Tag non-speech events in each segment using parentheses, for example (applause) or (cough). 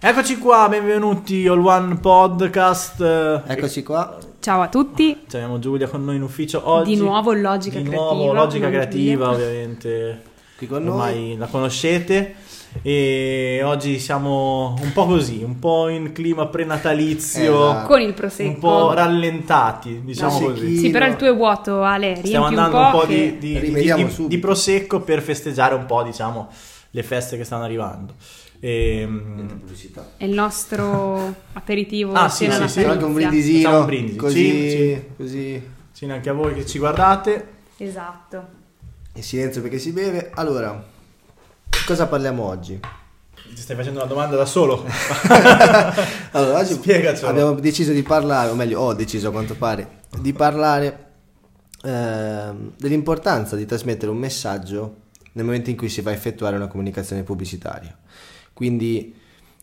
Eccoci qua, benvenuti al One Podcast. Eccoci qua. Ciao a tutti. Ci abbiamo Giulia con noi in ufficio oggi. Di nuovo Logica Di Creativa. nuovo Logica Creativa, ovviamente. Qui con Ormai la conoscete. E oggi siamo un po' così, un po' in clima prenatalizio, Esatto. Con il prosecco. un po' rallentati, diciamo No, così. Sì, però il tuo è vuoto, Ale. Stiamo andando un po' che- di, di- di- di- di prosecco per festeggiare un po', diciamo, le feste che stanno arrivando. Ehm, pubblicità. È il nostro (laughs) aperitivo. Ah, sì, sì, sì. Anche un brindisino. Facciamo un brindisi. Così, Sì, sì. così. sì, anche a voi che ci guardate. Esatto. In silenzio perché si beve. Allora, cosa parliamo oggi? Ti stai facendo una domanda da solo? (laughs) Allora, oggi Spiegacelo. abbiamo deciso di parlare, o meglio, ho deciso a quanto pare, di parlare ehm, dell'importanza di trasmettere un messaggio nel momento in cui si va a effettuare una comunicazione pubblicitaria. Quindi,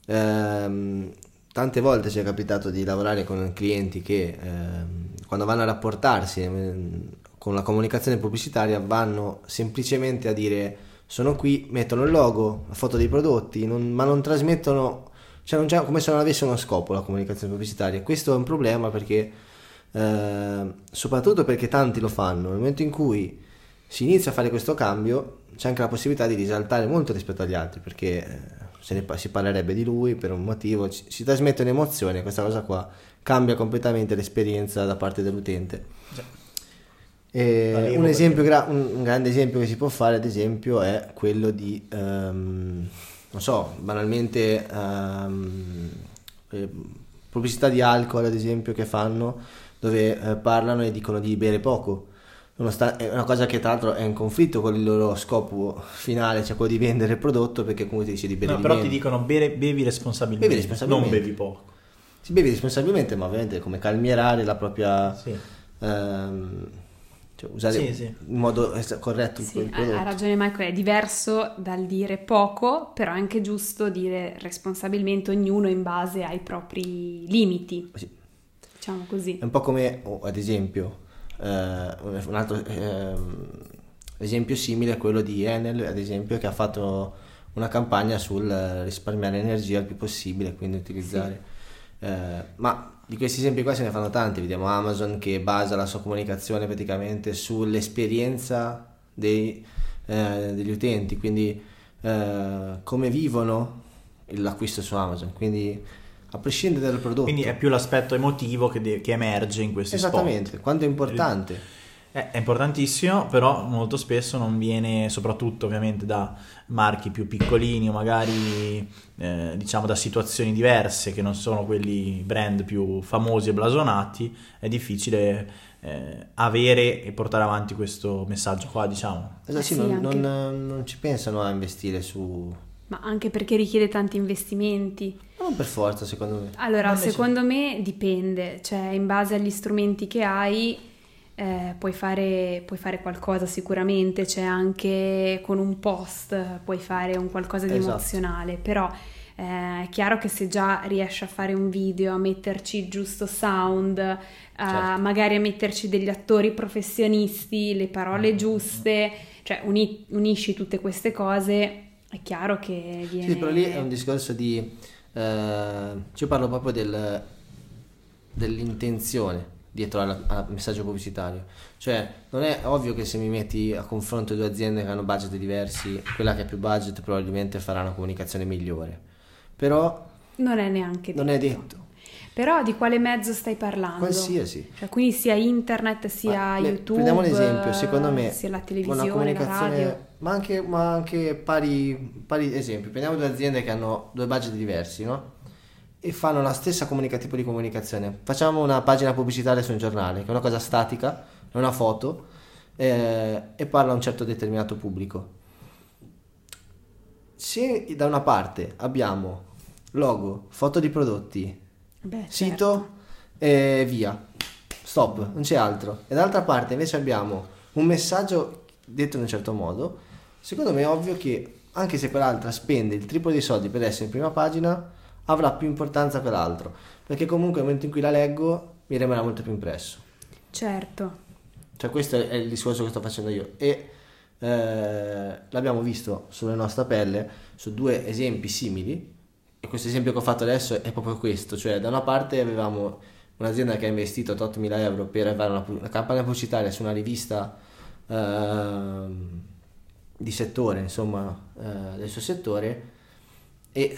ehm, tante volte ci è capitato di lavorare con clienti che ehm, quando vanno a rapportarsi ehm, con la comunicazione pubblicitaria vanno semplicemente a dire sono qui, mettono il logo, la foto dei prodotti, non- ma non trasmettono, cioè non come se non avesse uno scopo la comunicazione pubblicitaria. Questo è un problema perché, eh, soprattutto perché tanti lo fanno, nel momento in cui si inizia a fare questo cambio c'è anche la possibilità di risaltare molto rispetto agli altri perché eh, se ne si parlerebbe di lui per un motivo, ci- si trasmette un'emozione, questa cosa qua cambia completamente l'esperienza da parte dell'utente. Un, esempio gra- un, un grande esempio che si può fare, ad esempio, è quello di, ehm, non so, banalmente ehm, eh, pubblicità di alcol, ad esempio, che fanno dove eh, parlano e dicono di bere poco. È una cosa che tra l'altro è in conflitto con il loro scopo finale, cioè quello di vendere il prodotto, perché comunque ti dice di bere No, di però meno. ti dicono bere- bevi responsabilmente, Bevi responsabilmente. non bevi poco. Si bevi responsabilmente, ma ovviamente come calmierare la propria... Sì. ehm, cioè usare Sì, sì. in modo corretto Sì, il ha, prodotto. ha ragione Michael, è diverso dal dire poco, però è anche giusto dire responsabilmente ognuno in base ai propri limiti, Sì. diciamo così. È un po' come, oh, ad esempio, eh, un altro ehm, esempio simile è quello di Enel, ad esempio, che ha fatto una campagna sul risparmiare energia il più possibile, quindi utilizzare... eh, ma di questi esempi qua se ne fanno tanti, vediamo Amazon che basa la sua comunicazione praticamente sull'esperienza dei, eh, degli utenti, quindi eh, come vivono l'acquisto su Amazon, quindi a prescindere dal prodotto. Quindi è più l'aspetto emotivo che, de- che emerge in questi Esattamente, spot. quanto è importante. Eh, È importantissimo, però molto spesso non viene, soprattutto ovviamente da marchi più piccolini o magari eh, diciamo da situazioni diverse che non sono quelli brand più famosi e blasonati, è difficile eh, avere e portare avanti questo messaggio qua, diciamo. Esatto, sì, sì, non, non- non ci pensano a investire su... Ma anche perché richiede tanti investimenti. Non per forza, secondo me. Allora, Non secondo me dipende, cioè in base agli strumenti che hai eh, puoi, fare, puoi fare qualcosa sicuramente, c'è anche con un post puoi fare un qualcosa di Esatto. emozionale, però eh, è chiaro che se già riesci a fare un video, a metterci il giusto sound, a- Certo. magari a metterci degli attori professionisti, le parole giuste, cioè uni- unisci tutte queste cose, è chiaro che viene... Sì, però lì è un discorso di... eh, io parlo proprio del- dell'intenzione dietro al, al messaggio pubblicitario. Cioè, non è ovvio che se mi metti a confronto due aziende che hanno budget diversi, quella che ha più budget probabilmente farà una comunicazione migliore. Però Non è neanche non è detto. Però di quale mezzo stai parlando? Qualsiasi. Cioè, quindi sia internet, sia Ma YouTube, Prendiamo un esempio, secondo me sia la televisione, la radio. ma anche, ma anche pari, pari esempi. Prendiamo due aziende che hanno due budget diversi, no? E fanno la stessa comunica- tipo di comunicazione. Facciamo una pagina pubblicitaria su un giornale, che è una cosa statica, è una foto, eh, e parla a un certo determinato pubblico. Se da una parte abbiamo logo, foto di prodotti, Beh, sito certo. e via. Stop, non c'è altro. E dall'altra parte invece abbiamo un messaggio detto in un certo modo. Secondo me è ovvio che anche se quell'altra spende il triplo dei soldi per essere in prima pagina, avrà più importanza quell'altro. Perché comunque nel momento in cui la leggo mi rimarrà molto più impresso. Certo. Cioè questo è il discorso che sto facendo io. E eh, l'abbiamo visto sulla nostra pelle su due esempi simili questo esempio che ho fatto adesso è proprio questo, cioè da una parte avevamo un'azienda che ha investito 8.000 euro per avere una, una campagna pubblicitaria su una rivista eh, di settore, insomma, eh, del suo settore e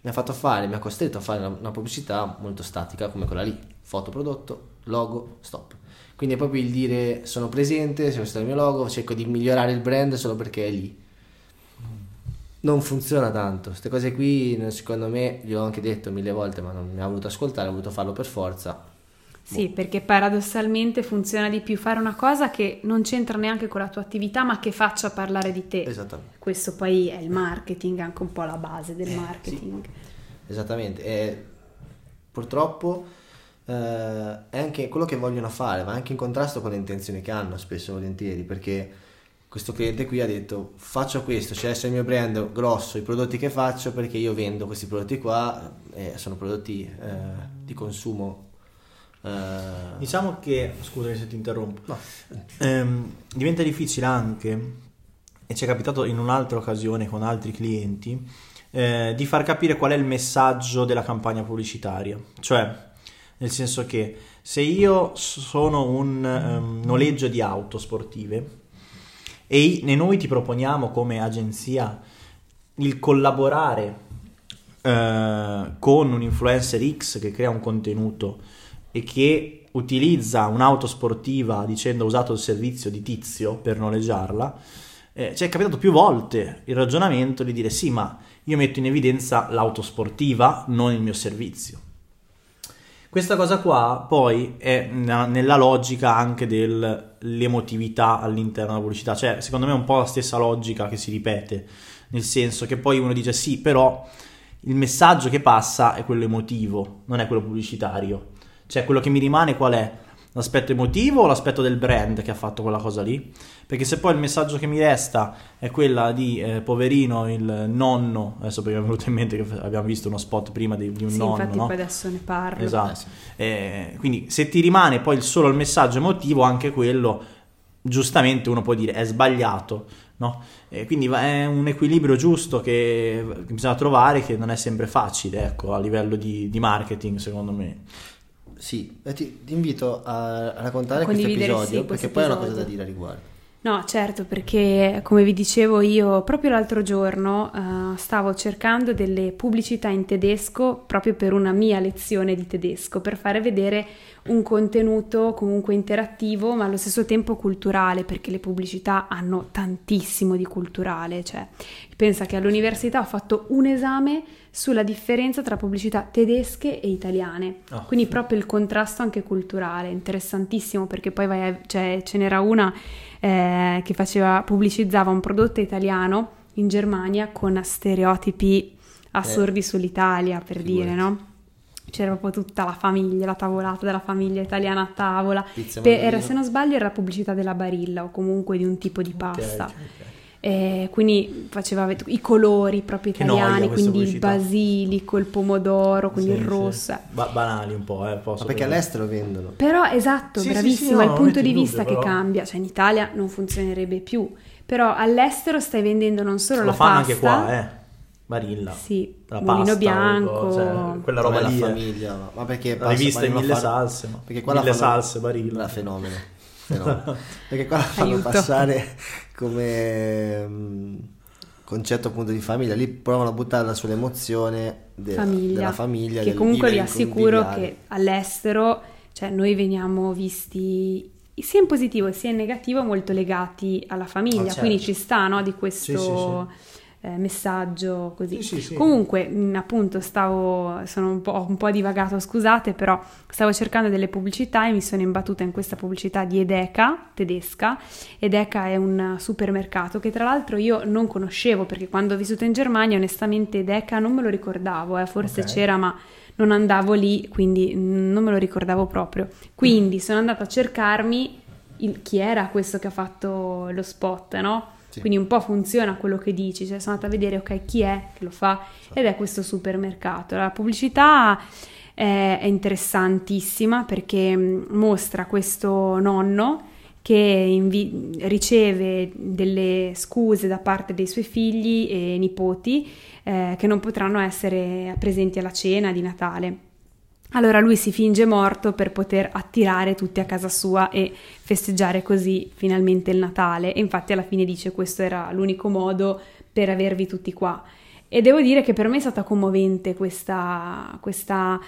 mi ha fatto fare, mi ha costretto a fare una, una pubblicità molto statica come quella lì, foto prodotto, logo, stop. Quindi è proprio il dire sono presente, se questo è il mio logo, cerco di migliorare il brand solo perché è lì. Non funziona tanto, queste cose qui secondo me, gliel'ho anche detto mille volte ma non mi ha voluto ascoltare, ho voluto farlo per forza. Sì, perché paradossalmente funziona di più fare una cosa che non c'entra neanche con la tua attività ma che faccia parlare di te. Esattamente. Questo poi è il marketing, anche un po' la base del Eh, marketing. Esattamente, e purtroppo eh, è anche quello che vogliono fare, va anche in contrasto con le intenzioni che hanno spesso e volentieri, perché questo cliente qui ha detto faccio questo, cioè se il mio brand grosso, i prodotti che faccio perché io vendo questi prodotti qua, eh, sono prodotti eh, di consumo. eh, Diciamo che, scusami se ti interrompo, no, ehm, diventa difficile anche, e ci è capitato in un'altra occasione con altri clienti, eh, di far capire qual è il messaggio della campagna pubblicitaria. Cioè, nel senso che se io sono un ehm, noleggio di auto sportive e e noi ti proponiamo come agenzia il collaborare eh, con un influencer X che crea un contenuto e che utilizza un'auto sportiva dicendo usato il servizio di tizio per noleggiarla, eh, ci è capitato più volte il ragionamento di dire sì, ma io metto in evidenza l'auto sportiva, non il mio servizio. Questa cosa qua poi è nella logica anche dell'emotività all'interno della pubblicità, cioè secondo me è un po' la stessa logica che si ripete, nel senso che poi uno dice sì, però il messaggio che passa è quello emotivo, non è quello pubblicitario. Cioè quello che mi rimane qual è? L'aspetto emotivo o l'aspetto del brand che ha fatto quella cosa lì? Perché se poi il messaggio che mi resta è quella di eh, poverino il nonno, adesso perché mi è venuto in mente che abbiamo visto uno spot prima di, di un Sì, nonno, infatti no? poi adesso ne parlo. Esatto. Eh, sì. Eh, quindi se ti rimane poi il- solo il messaggio emotivo, anche quello, giustamente uno può dire è sbagliato, no? Eh, quindi è un equilibrio giusto che, che bisogna trovare, che non è sempre facile, ecco, a livello di, di marketing, secondo me. Sì, ti, ti invito a raccontare questo episodio questo perché poi è una cosa episodio. da dire a riguardo. No, certo, perché come vi dicevo io proprio l'altro giorno eh, stavo cercando delle pubblicità in tedesco proprio per una mia lezione di tedesco, per fare vedere un contenuto comunque interattivo ma allo stesso tempo culturale, perché le pubblicità hanno tantissimo di culturale, cioè pensa che all'università ho fatto un esame sulla differenza tra pubblicità tedesche e italiane, Oh. quindi proprio il contrasto anche culturale, interessantissimo perché poi vai a- cioè, ce n'era una eh, che faceva, pubblicizzava un prodotto italiano in Germania con stereotipi assurdi sull'Italia, per dire, figurati. no? C'era proprio tutta la famiglia, la tavolata della famiglia italiana a tavola. Pe- era, se non sbaglio era la pubblicità della Barilla o comunque di un tipo di pasta. Ok, ok, ok. Eh, quindi faceva i colori proprio italiani, quindi il basilico, il pomodoro, quindi Sì, il sì. rosso. eh. Ba- banali un po', eh, posso Ma perché dire. all'estero vendono? Però esatto, Sì, sì, bravissimo, sì, no, è il punto di in dubbio, vista che però. cambia, cioè in Italia non funzionerebbe più, però all'estero stai vendendo non solo Lo la fanno pasta, anche qua, eh. Barilla. Sì, La pasta, bianco, cioè, quella roba lì. la eh. famiglia, ma- perché La rivista in fanno mille fare- salse, ma- Perché qua la mille fanno- salse, Barilla. La fenomeno. (laughs) fenomeno. perché qua la fanno Aiuto. passare come mm, concetto appunto di famiglia, lì provano a buttarla sull'emozione de- famiglia, della famiglia. che comunque vi assicuro che all'estero, cioè noi veniamo visti sia in positivo sia in negativo molto legati alla famiglia, Ah, certo. quindi ci sta no, di questo Sì, eh, messaggio così. Sì, sì, sì. Comunque, mh, appunto, stavo, sono un po', un po' divagato, scusate, però stavo cercando delle pubblicità e mi sono imbattuta in questa pubblicità di Edeka, tedesca. Edeka è un supermercato che tra l'altro io non conoscevo perché quando ho vissuto in Germania, onestamente Edeka non me lo ricordavo, eh, forse Ok. c'era, ma non andavo lì, quindi mm, non me lo ricordavo proprio. Quindi sono andata a cercarmi il- chi era questo che ha fatto lo spot, no? Sì. Quindi un po' funziona quello che dici, cioè sono andata a vedere ok chi è che lo fa ed è questo supermercato. La pubblicità è, è interessantissima perché mh, mostra questo nonno che invi- riceve delle scuse da parte dei suoi figli e nipoti eh, che non potranno essere presenti alla cena di Natale. Allora lui si finge morto per poter attirare tutti a casa sua e festeggiare così finalmente il Natale. E infatti alla fine dice questo era l'unico modo per avervi tutti qua. E devo dire che per me è stata commovente questa, questa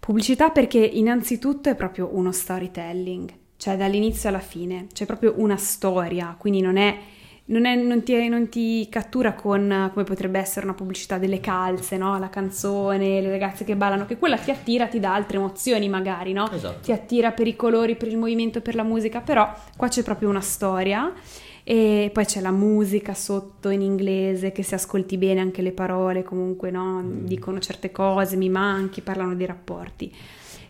pubblicità perché innanzitutto è proprio uno storytelling, cioè dall'inizio alla fine, c'è proprio una storia, quindi non è non, è, non, ti, non, ti, cattura con come potrebbe essere una pubblicità delle calze, no? la canzone, le ragazze che ballano, che quella ti attira, ti dà altre emozioni magari, no? Esatto. ti attira per i colori, per il movimento, per la musica, però qua c'è proprio una storia e poi c'è la musica sotto in inglese che se ascolti bene anche le parole comunque no? mm. dicono certe cose, mi manchi, parlano dei rapporti.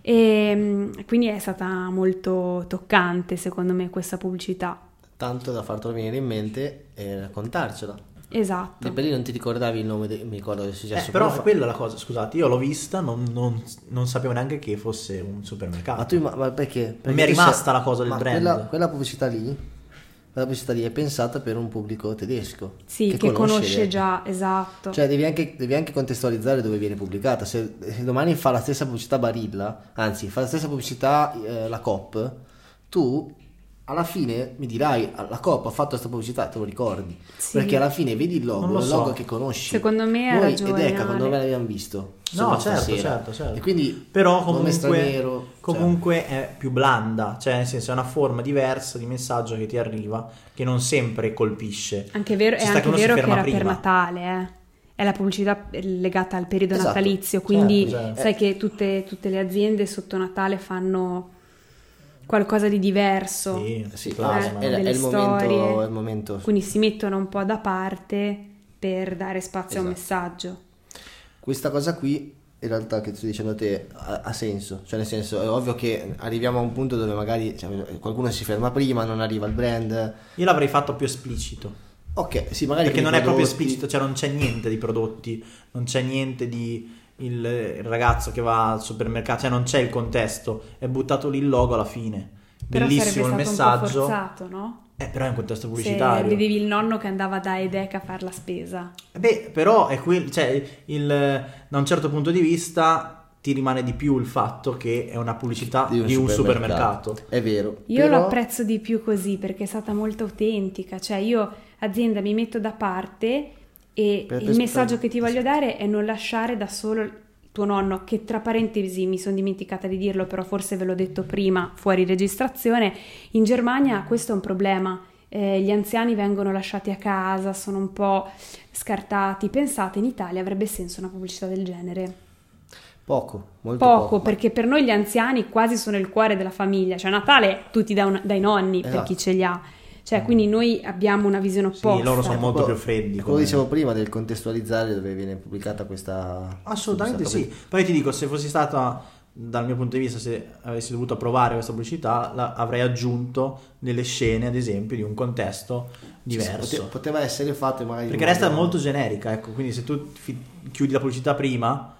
E mm, quindi è stata molto toccante secondo me questa pubblicità tanto da fartelo venire in mente e raccontarcela. Esatto. E per lì non ti ricordavi il nome, de... mi ricordo che è successo. Eh, però fa... quella è la cosa, scusate, io l'ho vista, non, non, non, sapevo neanche che fosse un supermercato. Ma tu, ma, ma perché? perché? mi è rimasta sei... la cosa del ma brand. Quella, quella, pubblicità lì, quella pubblicità lì è pensata per un pubblico tedesco. Sì, che, che conosce, conosce già, esatto. Cioè devi anche, devi anche, contestualizzare dove viene pubblicata. Se, se, domani fa la stessa pubblicità Barilla, anzi fa la stessa pubblicità eh, la COP, tu alla fine mi dirai la Coppa ha fatto questa pubblicità te lo ricordi sì. perché alla fine vedi il logo il so. logo che conosci secondo me ha Noi ed Ecca quando me l'abbiamo visto no certo, certo certo e quindi però comunque, straniero, comunque cioè. è più blanda cioè nel senso è una forma diversa di messaggio che ti arriva che non sempre colpisce anche vero, è anche che vero che era prima. per Natale eh è la pubblicità legata al periodo esatto, natalizio, quindi certo, certo. sai che tutte, tutte le aziende sotto Natale fanno qualcosa di diverso. Sì, sì eh, plasma. È, è, il momento, è, il momento, Quindi si mettono un po' da parte per dare spazio esatto. a un esatto. messaggio. Questa cosa qui, in realtà, che sto dicendo a te, ha, ha, senso. Cioè, nel senso, è ovvio che arriviamo a un punto dove magari cioè, qualcuno si ferma prima, non arriva il brand. Io l'avrei fatto più esplicito. Ok, sì, magari. Perché non prodotti... è proprio esplicito, cioè non c'è niente di prodotti, non c'è niente di il, il, ragazzo che va al supermercato, cioè non c'è il contesto, è buttato lì il logo alla fine. Però Bellissimo il messaggio. Un forzato, no? Eh, però è un contesto pubblicitario. Se vedevi il nonno che andava da Edec a fare la spesa. Eh beh, però è qui, cioè, il, da un certo punto di vista ti rimane di più il fatto che è una pubblicità di un, di un supermercato. supermercato. È vero. Io però... lo apprezzo di più così perché è stata molto autentica, cioè io azienda mi metto da parte e per il messaggio che ti voglio dare è non lasciare da solo tuo nonno, che tra parentesi mi sono dimenticata di dirlo, però forse ve l'ho detto prima fuori registrazione, in Germania questo è un problema. Eh, gli anziani vengono lasciati a casa, sono un po' scartati. Pensate, in Italia avrebbe senso una pubblicità del genere? Poco, molto poco, poco. perché per noi gli anziani quasi sono il cuore della famiglia. Cioè, Natale tutti da un, dai nonni esatto. per chi ce li ha. Cioè, mm. quindi noi abbiamo una visione opposta. Sì, loro sono molto più freddi. Come dicevo prima del contestualizzare dove viene pubblicata questa... Assolutamente questa sì. Poi ti dico, se fossi stata, dal mio punto di vista, se avessi dovuto approvare questa pubblicità, la, avrei aggiunto delle scene, ad esempio, di un contesto diverso. Sì, poteva essere fatto magari... Perché resta modo... molto generica, ecco. Quindi se tu fi- chiudi la pubblicità prima...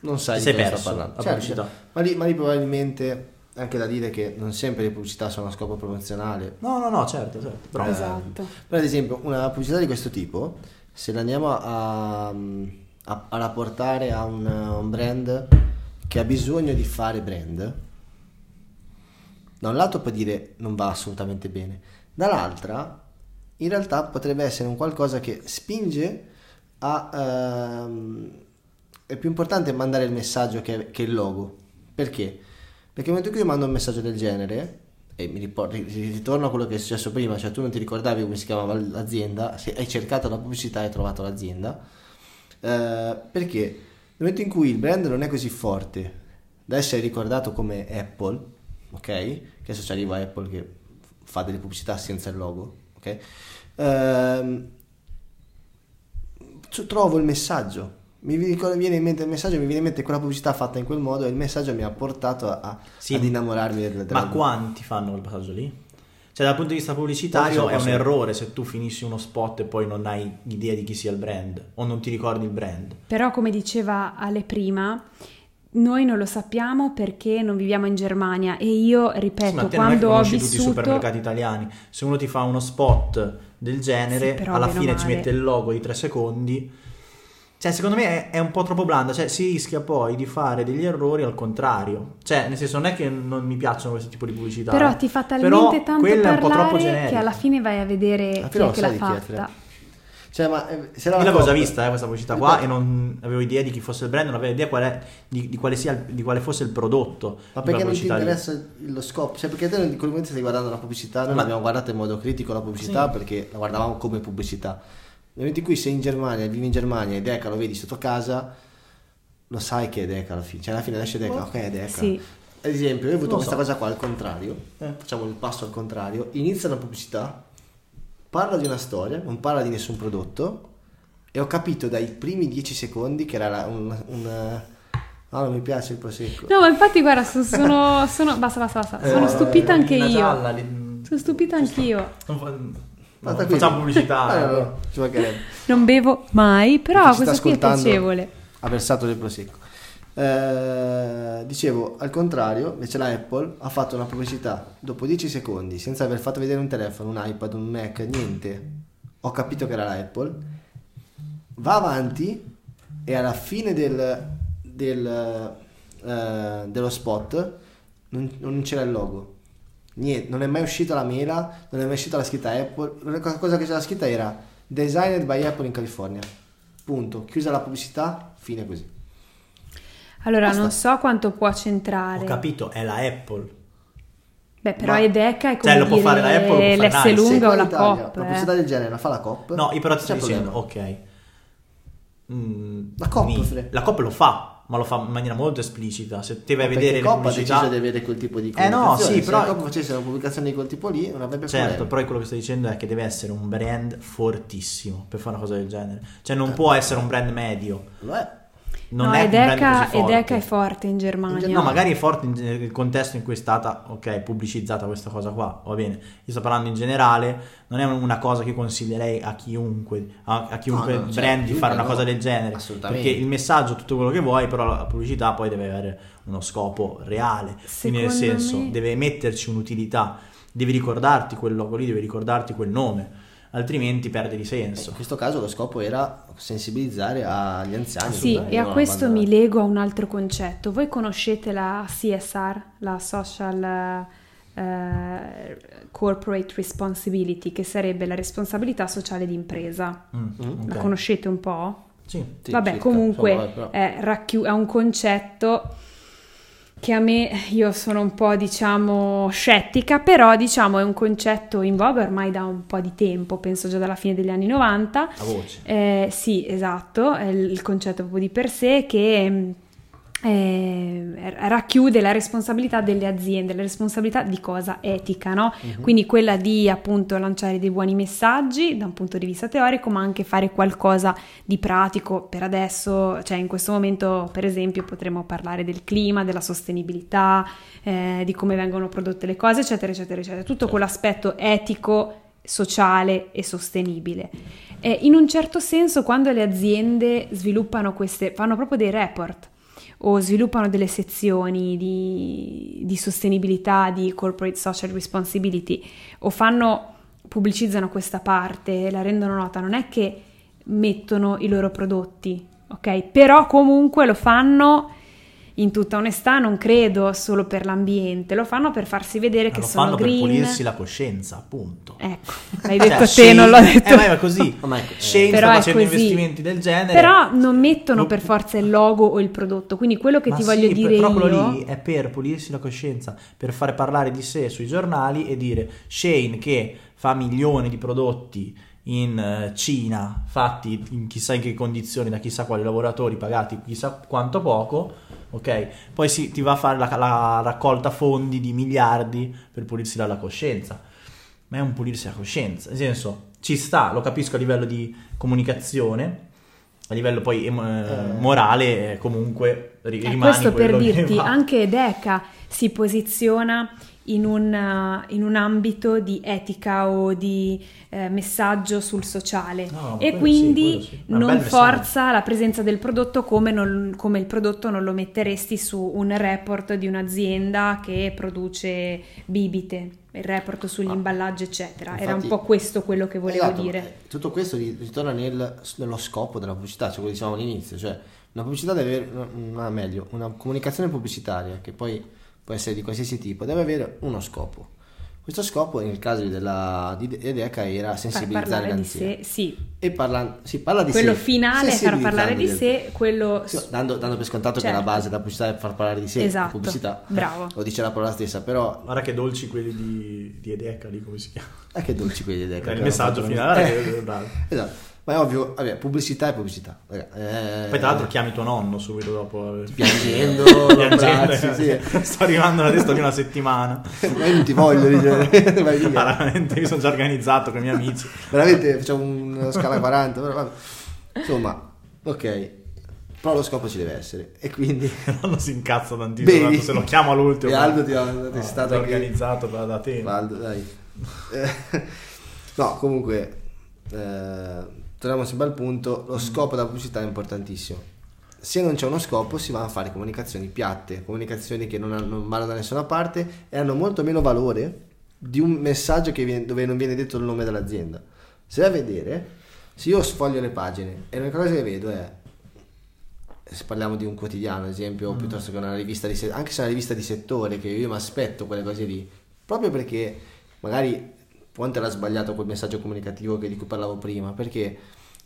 Non sai sei perso la certo, pubblicità. Ma lì, ma lì probabilmente anche da dire che non sempre le pubblicità sono a scopo promozionale. No, no, no, certo, certo. Però, esatto. Per esempio, una pubblicità di questo tipo, se la andiamo a, a, a rapportare a un, un, brand che ha bisogno di fare brand, da un lato può dire non va assolutamente bene, dall'altra in realtà potrebbe essere un qualcosa che spinge a... Ehm, è più importante mandare il messaggio che, che il logo. Perché? Perché nel momento in cui io mando un messaggio del genere, e mi riporto, ritorno a quello che è successo prima, cioè tu non ti ricordavi come si chiamava l'azienda, hai cercato la pubblicità e hai trovato l'azienda, eh, perché nel momento in cui il brand non è così forte da essere ricordato come Apple, ok? Che adesso ci arriva Apple che fa delle pubblicità senza il logo, ok? Eh, trovo il messaggio mi viene in mente il messaggio, mi viene in mente quella pubblicità fatta in quel modo e il messaggio mi ha portato a, sì, ad innamorarmi del, della... Ma quanti fanno quel passaggio lì? Cioè dal punto di vista pubblicitario è un errore se tu finisci uno spot e poi non hai idea di chi sia il brand o non ti ricordi il brand. Però come diceva Ale prima, noi non lo sappiamo perché non viviamo in Germania e io ripeto, Sì, quando non ho è che conosci tutti i vissuto supermercati italiani. Se uno ti fa uno spot del genere, Sì, alla fine ci male. mette il logo di tre secondi. Cioè, secondo me è, è un po' troppo blanda. Cioè, si rischia poi di fare degli errori al contrario. Cioè, nel senso, non è che non mi piacciono questo tipo di pubblicità. però eh. ti fa Però talmente tanto quella è un po' troppo parlare che alla fine vai a vedere Alla chi è che l'ha fatta. Cioè, ma eh, se era Io la l'avevo già vista eh, questa pubblicità qua e non avevo idea di chi fosse il brand, non avevo idea qual è- di, di quale sia il- di quale fosse il prodotto. Ma perché non ti pubblicità lì. interessa lo scopo? Cioè, perché te in quel momento stai guardando la pubblicità, noi Ma- l'abbiamo guardata in modo critico la pubblicità Sì. perché la guardavamo come pubblicità. Nel momento in cui sei in Germania, vivi in Germania e Deca lo vedi sotto casa, lo sai che è Deca alla fine. Cioè, alla fine esce Deca, ok, è Deca. Sì. Ad esempio, io ho avuto Lo questa so. cosa qua al contrario, Eh. facciamo il passo al contrario, inizia la pubblicità, parla di una storia, non parla di nessun prodotto e ho capito dai primi 10 secondi che era un... un No, non mi piace il prosecco. No, ma infatti guarda, so- sono, sono basta, basta, basta. Sono Eh, stupita anche io. gialla, li- Sono stupita anch'io. Non, fa- Tranquilli. facciamo pubblicità. Ah, no, eh. no, ci mancherebbe. Non bevo mai, però questo qui è piacevole. Ha versato del prosecco. Eh, dicevo, al contrario, invece la Apple ha fatto una pubblicità dopo 10 secondi, senza aver fatto vedere un telefono, un iPad, un Mac, niente. Ho capito che era la Apple. Va avanti e alla fine del, del, eh, dello spot non, non c'era il logo. Niente, non è mai uscita la mela, non è mai uscita la scritta Apple. L'unica cosa che c'era scritta era Designed by Apple in California. Punto. Chiusa la pubblicità, fine così. Allora, Basta. non so quanto può Ho centrare. capito, è la Apple. Beh, però Ma- Edeca è come Cioè, lo può dire fare la Apple, fare l'S. Se lunga o la COP. Eh. pubblicità del genere la fa la COP. No, io però ti sto c'è dicendo, problema. ok. Mm, La la COP lo fa, ma lo fa in maniera molto esplicita. Se te vai a vedere le Coop ha pubblicità... deciso di avere quel tipo di Eh no, sì, Se però- la Coop facesse una pubblicazione di quel tipo lì non avrebbe Certo, problemi. però quello che sto dicendo è che deve essere un brand fortissimo per fare una cosa del genere. Cioè Eh. non può essere un brand medio. Lo è. Non no, è brand così forte. Edeca è forte in Germania. No, magari è forte in- nel contesto in cui è stata, ok, pubblicizzata questa cosa qua, va bene. Io sto parlando in generale, non è una cosa che consiglierei a chiunque, a, a chiunque No, no, certo, brand di fare una no, cosa del genere. assolutamente. Perché il messaggio è tutto quello che vuoi, però la pubblicità poi deve avere uno scopo reale. Quindi nel Secondo senso, me- deve metterci un'utilità, devi ricordarti quel logo lì, devi ricordarti quel nome, altrimenti perde di senso. In questo caso lo scopo era sensibilizzare agli anziani. Sì, e a questo mi abbandonare. lego a un altro concetto. Voi conoscete la CSR, la Social eh, Corporate Responsibility, che sarebbe la responsabilità sociale d'impresa. Mm, Mm. La ok. conoscete un po'? Sì. Sì, Vabbè, circa, comunque insomma, però- è, racchiu- è un concetto che a me, io sono un po' diciamo scettica, però diciamo è un concetto in voga ormai da un po' di tempo, penso già dalla fine degli anni 90. A voce. Eh, sì, esatto, è il concetto proprio di per sé che mh, eh, racchiude la responsabilità delle aziende, la responsabilità di cosa? Etica, no? Quindi quella di appunto lanciare dei buoni messaggi da un punto di vista teorico, ma anche fare qualcosa di pratico per adesso, cioè in questo momento per esempio potremmo parlare del clima, della sostenibilità, eh, di come vengono prodotte le cose, eccetera, eccetera, eccetera, tutto quell'aspetto etico sociale e sostenibile. E in un certo senso, quando le aziende sviluppano queste, fanno proprio dei report o sviluppano delle sezioni di, di sostenibilità, di corporate social responsibility, o fanno, pubblicizzano questa parte, la rendono nota, non è che mettono i loro prodotti, ok? Però comunque lo fanno in tutta onestà, non credo solo per l'ambiente, lo fanno per farsi vedere che lo sono fanno green. per pulirsi la coscienza, appunto. Ecco, (laughs) l'hai Cioè, detto te, Shane- non l'ho detto. Eh, ma è così. (laughs) Ma ecco, Shane Però sta facendo così. investimenti del genere. Però non mettono Lo- per forza il logo o il prodotto, quindi quello che Ma ti sì, voglio dire però quello io... lì è per pulirsi la coscienza, per fare parlare di sé sui giornali e dire Shane che fa milioni di prodotti in eh, Cina, fatti in chissà in che condizioni, da chissà quali lavoratori, pagati chissà quanto poco, ok? Poi si, ti va a fare la, la raccolta fondi di miliardi per pulirsi la, la coscienza. Ma è un pulirsi la coscienza, nel senso, ci sta, lo capisco a livello di comunicazione, a livello poi em- eh, morale eh, comunque ri- Eh, rimani questo per che dirti, va. anche Deca si posiziona in un, in un ambito di etica o di eh, messaggio sul sociale No, e quindi sì, sì. Non forza la presenza del prodotto come, non- come il prodotto non lo metteresti su un report di un'azienda che produce bibite, il report sugli Ah. imballaggi eccetera. Era un Infatti- po' questo quello che volevo Esatto, dire. eh, Tutto questo ri- ritorna nel- nello scopo della pubblicità, cioè quello che dicevamo all'inizio, cioè una pubblicità deve avere, una- meglio, una comunicazione pubblicitaria che poi può essere di qualsiasi tipo, deve avere uno scopo. Questo scopo nel caso della, di Edeca era sensibilizzare l'anziano. sì. E parla, si parla di Quello sé. finale è far parlare di sé, quello Sì, dando, dando per scontato che Certo. la base della pubblicità è far parlare di sé, Esatto, pubblicità bravo. lo dice la parola stessa, però Guarda che dolci quelli di, di Edeca, lì come si chiama. è che dolci quelli di Edeca. il che messaggio finale Eh, è bravo. Esatto, ma è ovvio, vabbè, pubblicità è pubblicità. eh, Poi tra l'altro chiami tuo nonno subito dopo. piangendo, (laughs) lo Piangendo, abbracci, sì. sto arrivando alla testa di una settimana. (laughs) Ma io non ti voglio, (laughs) vai via. Ah, veramente, mi sono già organizzato con i miei amici. Veramente facciamo una scala 40, però. Insomma, ok. Però lo scopo ci deve essere. E quindi... Il nonno si incazza tantissimo, tanto se lo chiamo all'ultimo. E Aldo ti ha No, testato organizzato da, da tempo. Valdo, dai. Eh, no, comunque, eh, torniamo sempre al punto, lo scopo della pubblicità è importantissimo. Se non c'è uno scopo si vanno a fare comunicazioni piatte, comunicazioni che non, hanno- non vanno da nessuna parte e hanno molto meno valore di un messaggio che viene- dove non viene detto il nome dell'azienda. Se vai a vedere, se io sfoglio le pagine e l'unica cosa che vedo è se parliamo di un quotidiano, ad esempio, o piuttosto che una rivista di se- anche se è una rivista di settore, che io mi aspetto quelle cose lì, proprio perché magari Ponte era sbagliato quel messaggio comunicativo che- di cui parlavo prima, perché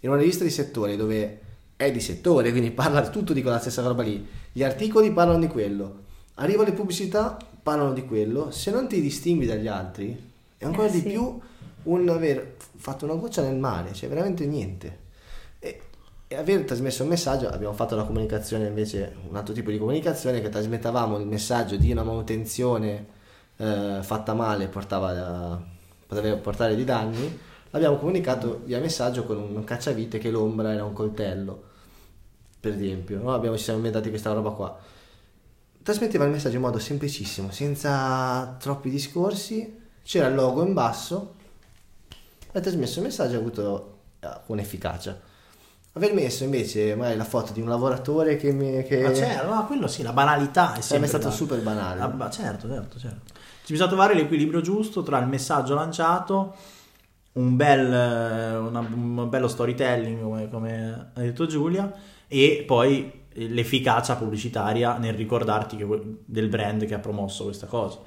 in una rivista di settore dove è di settore, quindi parla tutto di quella stessa roba lì, gli articoli parlano di quello, arrivano le pubblicità, parlano di quello, se non ti distingui dagli altri, è ancora Eh, di sì. più un aver fatto una goccia nel mare, cioè veramente niente. E, e aver trasmesso un messaggio, abbiamo fatto una comunicazione invece, un altro tipo di comunicazione che trasmettavamo il messaggio di una manutenzione eh, fatta male portava a- poteva portare dei danni, l'abbiamo comunicato via messaggio con un cacciavite che l'ombra era un coltello, per esempio, no? abbiamo, ci siamo inventati questa roba qua. Trasmetteva il messaggio in modo semplicissimo, senza troppi discorsi, c'era il logo in basso, ha trasmesso il messaggio e ha avuto eh, un'efficacia. Aver messo invece magari la foto di un lavoratore che mi... Che... Ma certo, no, quello sì, la banalità è sempre stato super banale. Ah, certo, certo, certo. Ci bisogna trovare l'equilibrio giusto tra il messaggio lanciato, un, bel, eh, una- un bello storytelling, come, come ha detto Giulia, e poi l'efficacia pubblicitaria nel ricordarti che del brand che ha promosso questa cosa.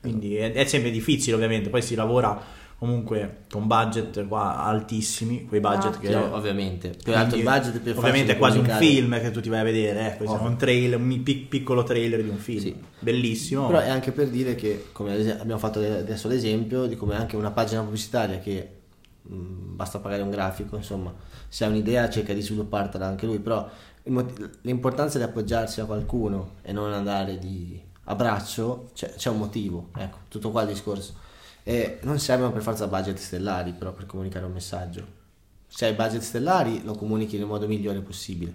Quindi è, è sempre difficile, ovviamente. Poi si lavora comunque con budget qua altissimi, quei budget Ah. che Sì, ovviamente. Più alto il budget, più ovviamente è quasi un film che tu ti vai a vedere, eh, Ovvio. un trailer, un pic- piccolo trailer di un film, Sì. bellissimo. Però è anche per dire che, come abbiamo fatto adesso l'esempio, di come anche una pagina pubblicitaria che mh, basta pagare un grafico, insomma, se ha un'idea cerca di sviluppartela anche lui, però mot- l'importanza di appoggiarsi a qualcuno e non andare di a braccio, c'è, c'è un motivo, ecco, tutto qua il discorso. E non servono per forza budget stellari però per comunicare un messaggio. Se hai budget stellari lo comunichi nel modo migliore possibile.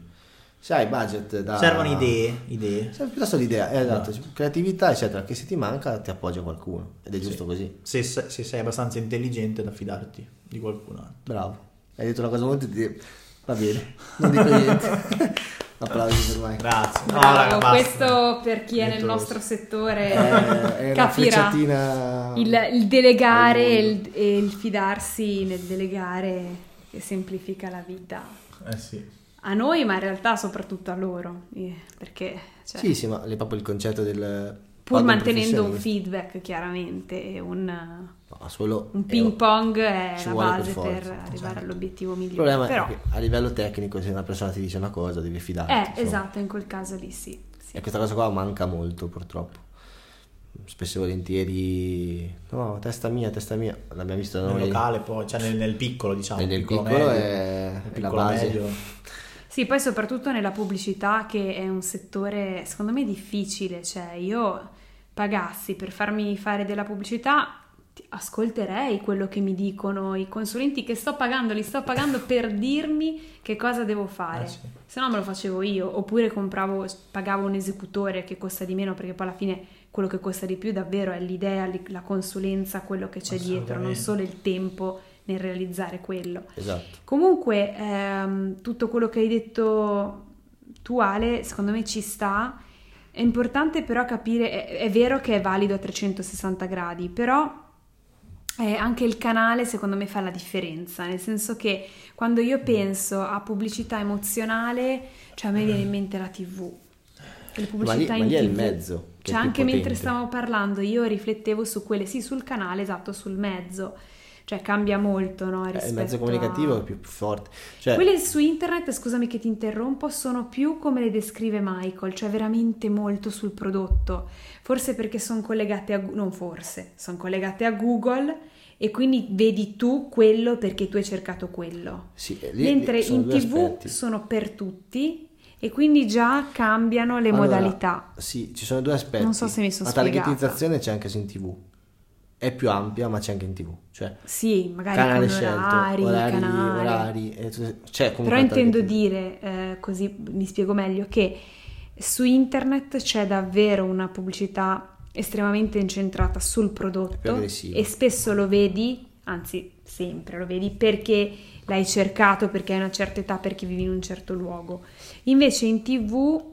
Se hai budget da... Servono idee, idee. Serve piuttosto l'idea, eh, esatto, creatività, eccetera, che se ti manca ti appoggia qualcuno ed è giusto così. Se, se sei abbastanza intelligente da fidarti di qualcun altro. Bravo. Hai detto una cosa molto di... Va bene, non dico niente. (laughs) Applausi per me. Grazie. No, Bravo, raga, questo per chi è nel nostro settore Eh, (laughs) è una capirà il, il delegare e il, e il fidarsi nel delegare che semplifica la vita Eh sì. a noi, ma in realtà soprattutto a loro, eh, perché cioè, Sì, sì, ma è proprio il concetto del... pur mantenendo un feedback chiaramente e un, No, solo un ping pong è la per base forza, per arrivare certo. all'obiettivo Il migliore. problema Però, è che a livello tecnico se una persona ti dice una cosa devi fidarti. eh, insomma. esatto, in quel caso lì sì. sì. E questa cosa qua manca molto purtroppo. Spesso e volentieri, no, testa mia, testa mia, l'abbiamo visto da Nel noi. locale poi, cioè nel, nel piccolo diciamo. E nel piccolo, piccolo medio. è Nel la piccolo, base. medio. (laughs) Sì, poi soprattutto nella pubblicità che è un settore secondo me difficile, cioè io pagassi per farmi fare della pubblicità, ascolterei quello che mi dicono i consulenti che sto pagando, li sto pagando per dirmi che cosa devo fare. Eh sì. Se no me lo facevo io, oppure compravo, pagavo un esecutore che costa di meno perché poi alla fine quello che costa di più davvero è l'idea, li- la consulenza, quello che c'è dietro, non solo il tempo nel realizzare quello. Esatto. Comunque, ehm, tutto quello che hai detto tu, Ale, secondo me ci sta. È importante però capire, è, è vero che è valido a 360 gradi, però eh, anche il canale secondo me fa la differenza, nel senso che quando io penso a pubblicità emozionale, cioè a me viene in mente la TV. Le Ma lì, pubblicità ma in lì è il mezzo. Cioè, anche mentre potente. stavamo parlando, io riflettevo su quelle, sì, sul canale, esatto, sul mezzo. Cioè, cambia molto, no? Eh, il rispetto mezzo a- comunicativo è più forte. Cioè, quelle su internet, scusami che ti interrompo, sono più come le descrive Michael, cioè veramente molto sul prodotto. Forse perché sono collegate a non forse, sono collegate a Google e quindi vedi tu quello perché tu hai cercato quello. sì, eh, lì- Mentre lì in TV aspetti. sono per tutti e quindi già cambiano le Allora, modalità. Sì, ci sono due aspetti. Non so se mi sono La targetizzazione c'è anche su in TV. È più ampia, ma c'è anche in TV. Cioè, Sì, magari canale scelto, orari, orari, canali. orari, comunque Però intendo dire, eh, così mi spiego meglio, che su internet c'è davvero una pubblicità estremamente incentrata sul prodotto e spesso lo vedi, anzi sempre lo vedi perché l'hai cercato, perché hai una certa età, perché vivi in un certo luogo. Invece in tv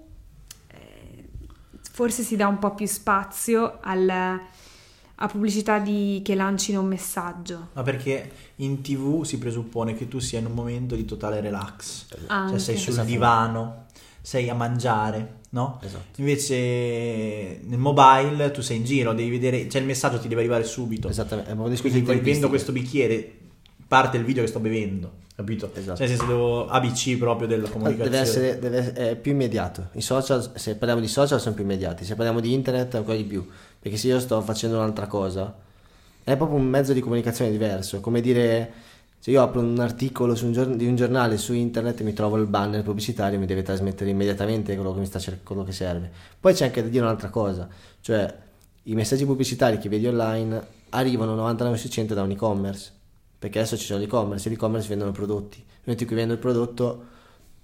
eh, forse si dà un po' più spazio al- a pubblicità di- che lancino un messaggio. Ma perché in tv si presuppone che tu sia in un momento di totale relax. Anche. Cioè sei sul Esatto. divano, sei a mangiare, no? Esatto. Invece nel mobile tu sei in giro, devi vedere, cioè il messaggio ti deve arrivare subito. Esattamente, è un Quindi discorso di poi vendo tempistica. questo bicchiere, parte il video che sto bevendo, capito? Esatto. Cioè nel senso devo ABC proprio della comunicazione. Deve essere deve- è più immediato. I social, se parliamo di social, sono più immediati. Se parliamo di internet, ancora di più. Perché se io sto facendo un'altra cosa, è proprio un mezzo di comunicazione diverso. Come dire, se io apro un articolo su un giorn- di un giornale su internet e mi trovo il banner pubblicitario, mi deve trasmettere immediatamente quello che mi sta cer- quello che serve. Poi c'è anche da dire un'altra cosa, cioè i messaggi pubblicitari che vedi online arrivano 99 su 100 da un e-commerce. Perché adesso ci sono l'e-commerce, e l'e-commerce vendono prodotti. Nel momento in cui vendo il prodotto,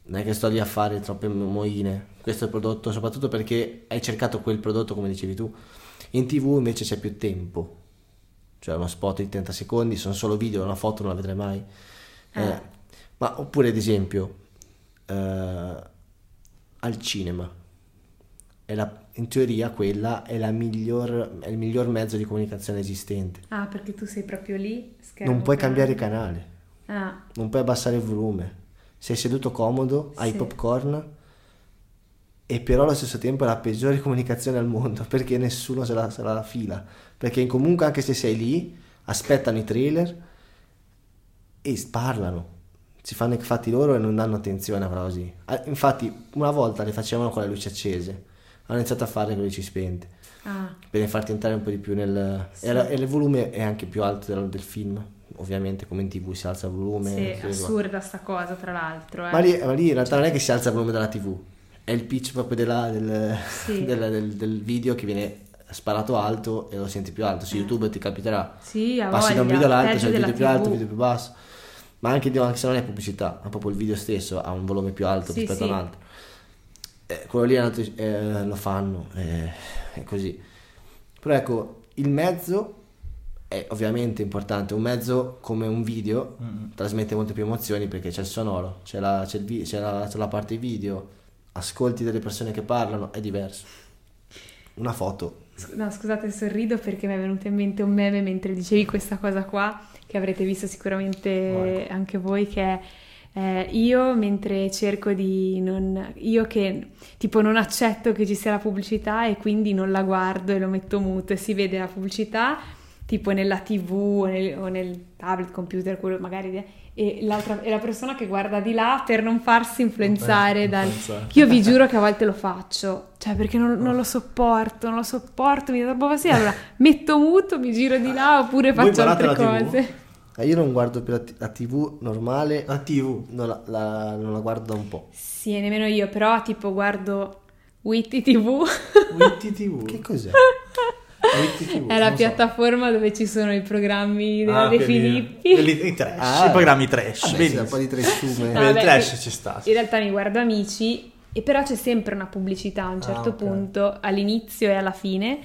non è che sto lì a fare troppe moine. Questo è il prodotto, soprattutto perché hai cercato quel prodotto, come dicevi tu. In tv invece c'è più tempo. Cioè uno spot di 30 secondi, sono solo video, una foto non la vedrai mai. Eh, Eh. ma oppure ad esempio eh, al cinema. È la- in teoria quella è, la miglior, è il miglior mezzo di comunicazione esistente. Ah, perché tu sei proprio lì? schermo Non puoi cambiare canale, Ah, non puoi abbassare il volume. Sei seduto comodo, hai Sì. popcorn e però allo stesso tempo è la peggiore (laughs) comunicazione al mondo perché nessuno se la, se la fila. Perché comunque anche se sei lì, aspettano i trailer e parlano. Si fanno i fatti loro e non danno attenzione a così. Ah, Infatti una volta le facevano con le luci accese, hanno iniziato a fare con le luci spente ah, per farti entrare un po' di più nel... Sì. E, la- e il volume è anche più alto del, del film, ovviamente come in tv si alza il volume. sì, sì, assurda sta cosa, tra l'altro. Eh. Ma lì, ma lì in realtà non è che si alza il volume della tv, è il pitch proprio della- del, Sì. (laughs) del- del- del video che viene sparato alto e lo senti più alto. Su Eh. YouTube ti capiterà. Sì, Passi da un voglia, video all'altro, c'è il della video più alto, TV. il video più basso. Ma anche, anche se non è pubblicità, ma proprio il video stesso ha un volume più alto Sì, rispetto sì. altro. Eh, quello lì andato- eh, lo fanno, eh, è così. Però ecco, il mezzo è ovviamente importante. Un mezzo come un video Mm. trasmette molte più emozioni perché c'è il sonoro, c'è la, c'è il vi- c'è la- c'è la parte video, ascolti delle persone che parlano, è diverso. Una foto. No, scusate, sorrido perché mi è venuto in mente un meme mentre dicevi questa cosa qua, che avrete visto sicuramente anche voi, che è eh, io mentre cerco di non... io che tipo non accetto che ci sia la pubblicità e quindi non la guardo e lo metto muto e si vede la pubblicità tipo nella tv o nel, o nel tablet, computer, quello magari... E, l'altra, e la persona che guarda di là per non farsi influenzare dal... Influenzare. Io vi giuro che a volte lo faccio, cioè perché non, non lo sopporto, non lo sopporto, mi dà troppo fastidio. Allora metto muto, mi giro di là oppure faccio altre la TV? Eh, Io non guardo più la, t- la TV normale, La TV. non la, la- non la guardo da un po'. Sì, nemmeno io, però tipo guardo Witty TV, Witty TV. (laughs) Che cos'è? Witty TV. è la non so. piattaforma dove ci sono i programmi della Ah, De Filippi. I trash, Ah. i programmi trash. Vabbè, benissimo. un po' di trestume. No, vabbè, trash che- ci sta. In realtà mi guardo Amici e però c'è sempre una pubblicità a un certo ok. punto, all'inizio e alla fine.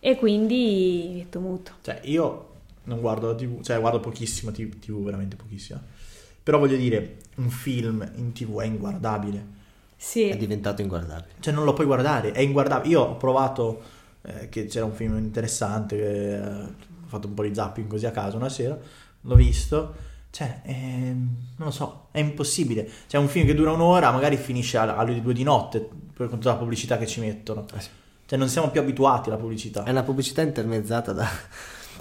e quindi mi metto muto. Cioè, io non guardo la TV, cioè guardo pochissimo TV, TV, veramente pochissimo. Però voglio dire, un film in TV è inguardabile. È Sì, diventato inguardabile. Cioè, non lo puoi guardare, è inguardabile. Io ho provato eh, che c'era un film interessante, che, eh, ho fatto un po' di zapping così a caso una sera, l'ho visto. Cioè, ehm, non lo so, è impossibile. C'è un film che dura un'ora, magari finisce alle due di notte, per con tutta la pubblicità che ci mettono. Eh sì. Cioè, non siamo più abituati alla pubblicità. È una pubblicità intermezzata da...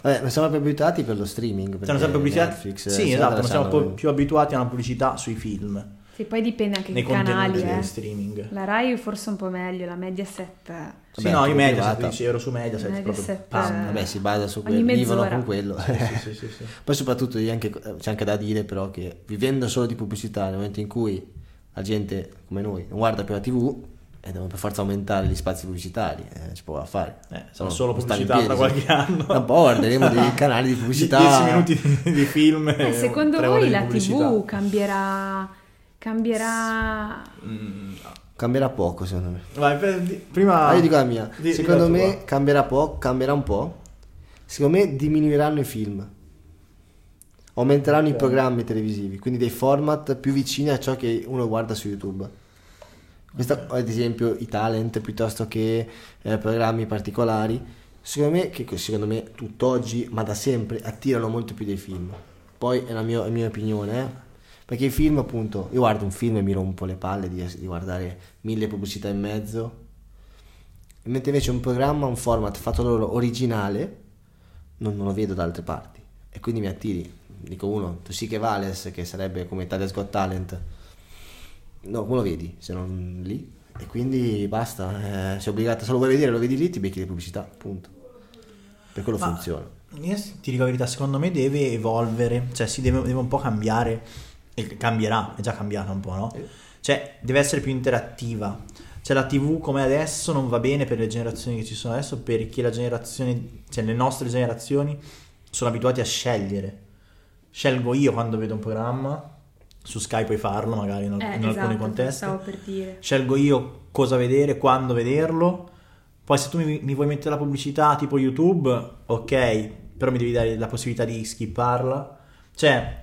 Vabbè, non siamo più abituati per lo streaming. Siamo sempre abituati. Netflix, sì, esatto, non siamo po- più abituati a una pubblicità sui film, sì, poi dipende anche dai canali. eh. streaming. La Rai forse un po' meglio, la Mediaset... eh, Sì, Vabbè, no, io Mediaset, privata. 15 euro su Mediaset, Mediaset, proprio pam. eh, Vabbè, si basa su quello, vivono con quello. Sì, sì, (laughs) sì, sì, sì. Poi soprattutto anche- c'è anche da dire però che vivendo solo di pubblicità nel momento in cui la gente come noi non guarda più la tv e devono per forza aumentare gli spazi pubblicitari, eh, ci può fare. Eh, No, sono solo pubblicità tra piedi, qualche anno. Tra un po' guarderemo dei (laughs) canali di pubblicità. 10 minuti di, film. Eh, e secondo voi la. TV cambierà... Cambierà... Mm, Cambierà poco secondo me. vai, per- di- prima... Ah, io dico la mia. di- Secondo me tua. cambierà poco, cambierà un po'. Secondo me diminuiranno i film. Aumenteranno i Ok. programmi televisivi, quindi dei format più vicini a ciò che uno guarda su YouTube. Questa, ad esempio, i talent piuttosto che eh, programmi particolari. Secondo me, che secondo me tutt'oggi, ma da sempre, attirano molto più dei film. Poi è la mia, è mia opinione, eh. Perché i film, appunto, io guardo un film e mi rompo le palle di, di guardare mille pubblicità in mezzo. Mentre invece un programma, un format fatto loro originale, non, non lo vedo da altre parti. E quindi mi attiri. Dico uno, tu sì che Vales, che sarebbe come Italia's Got Talent. No, come lo vedi se non lì? E quindi basta, eh, sei obbligato, se lo vuoi vedere lo vedi lì, ti becchi le pubblicità, punto. Per quello Ma- funziona. Io ti dico la verità, secondo me deve evolvere, cioè si deve, deve un po' cambiare, e cambierà, è già cambiata un po', no? Cioè deve essere più interattiva. Cioè la TV come adesso non va bene per le generazioni che ci sono adesso perché la generazione, cioè le nostre generazioni sono abituati a scegliere. Scelgo io quando vedo un programma, su Skype puoi farlo magari in, Eh, in alcuni esatto, contesti. stavo per dire. Scelgo io cosa vedere, quando vederlo. Poi se tu mi, mi vuoi mettere la pubblicità tipo YouTube, ok, però mi devi dare la possibilità di skipparla. Cioè,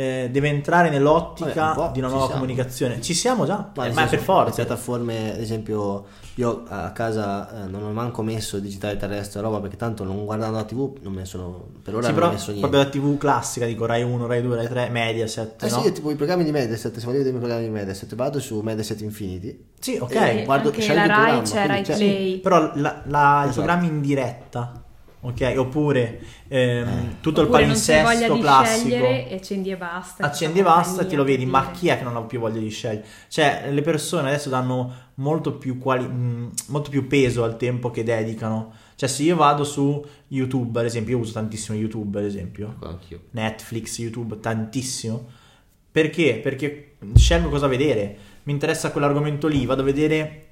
eh, deve entrare Vabbè, nell'ottica un po' di una nuova siamo. comunicazione. Ci siamo già, Ma, eh, ma è senso, per forza. Le piattaforme, ad esempio, io a casa eh, non ho manco messo digitale terrestre roba perché tanto non guardando la TV non me ne sono per ora Sì, non però ho messo niente. proprio la TV classica, dico Rai 1, Rai 2, Rai 3, Mediaset, Eh no? sì, tipo i programmi di Mediaset, se voglio vedere i programmi di Mediaset, vado su Mediaset Infinity. Sì, ok. Eh, guardo- anche scegli la il Rai programma, c'è Rai Play. Però la, la- i Esatto. programmi in diretta, ok? Oppure ehm, tutto Oppure il palinsesto classico. e accendi e basta. accendi ti e basta e te lo vedi, ma chi è che non ha più voglia di scegliere? Cioè, le persone adesso danno molto più, quali- mh, molto più peso al tempo che dedicano. Cioè, se io vado su YouTube, ad esempio, io uso tantissimo YouTube, ad esempio, Anch'io. Netflix, YouTube, tantissimo. Perché? Perché scelgo cosa vedere. Mi interessa quell'argomento lì, vado a vedere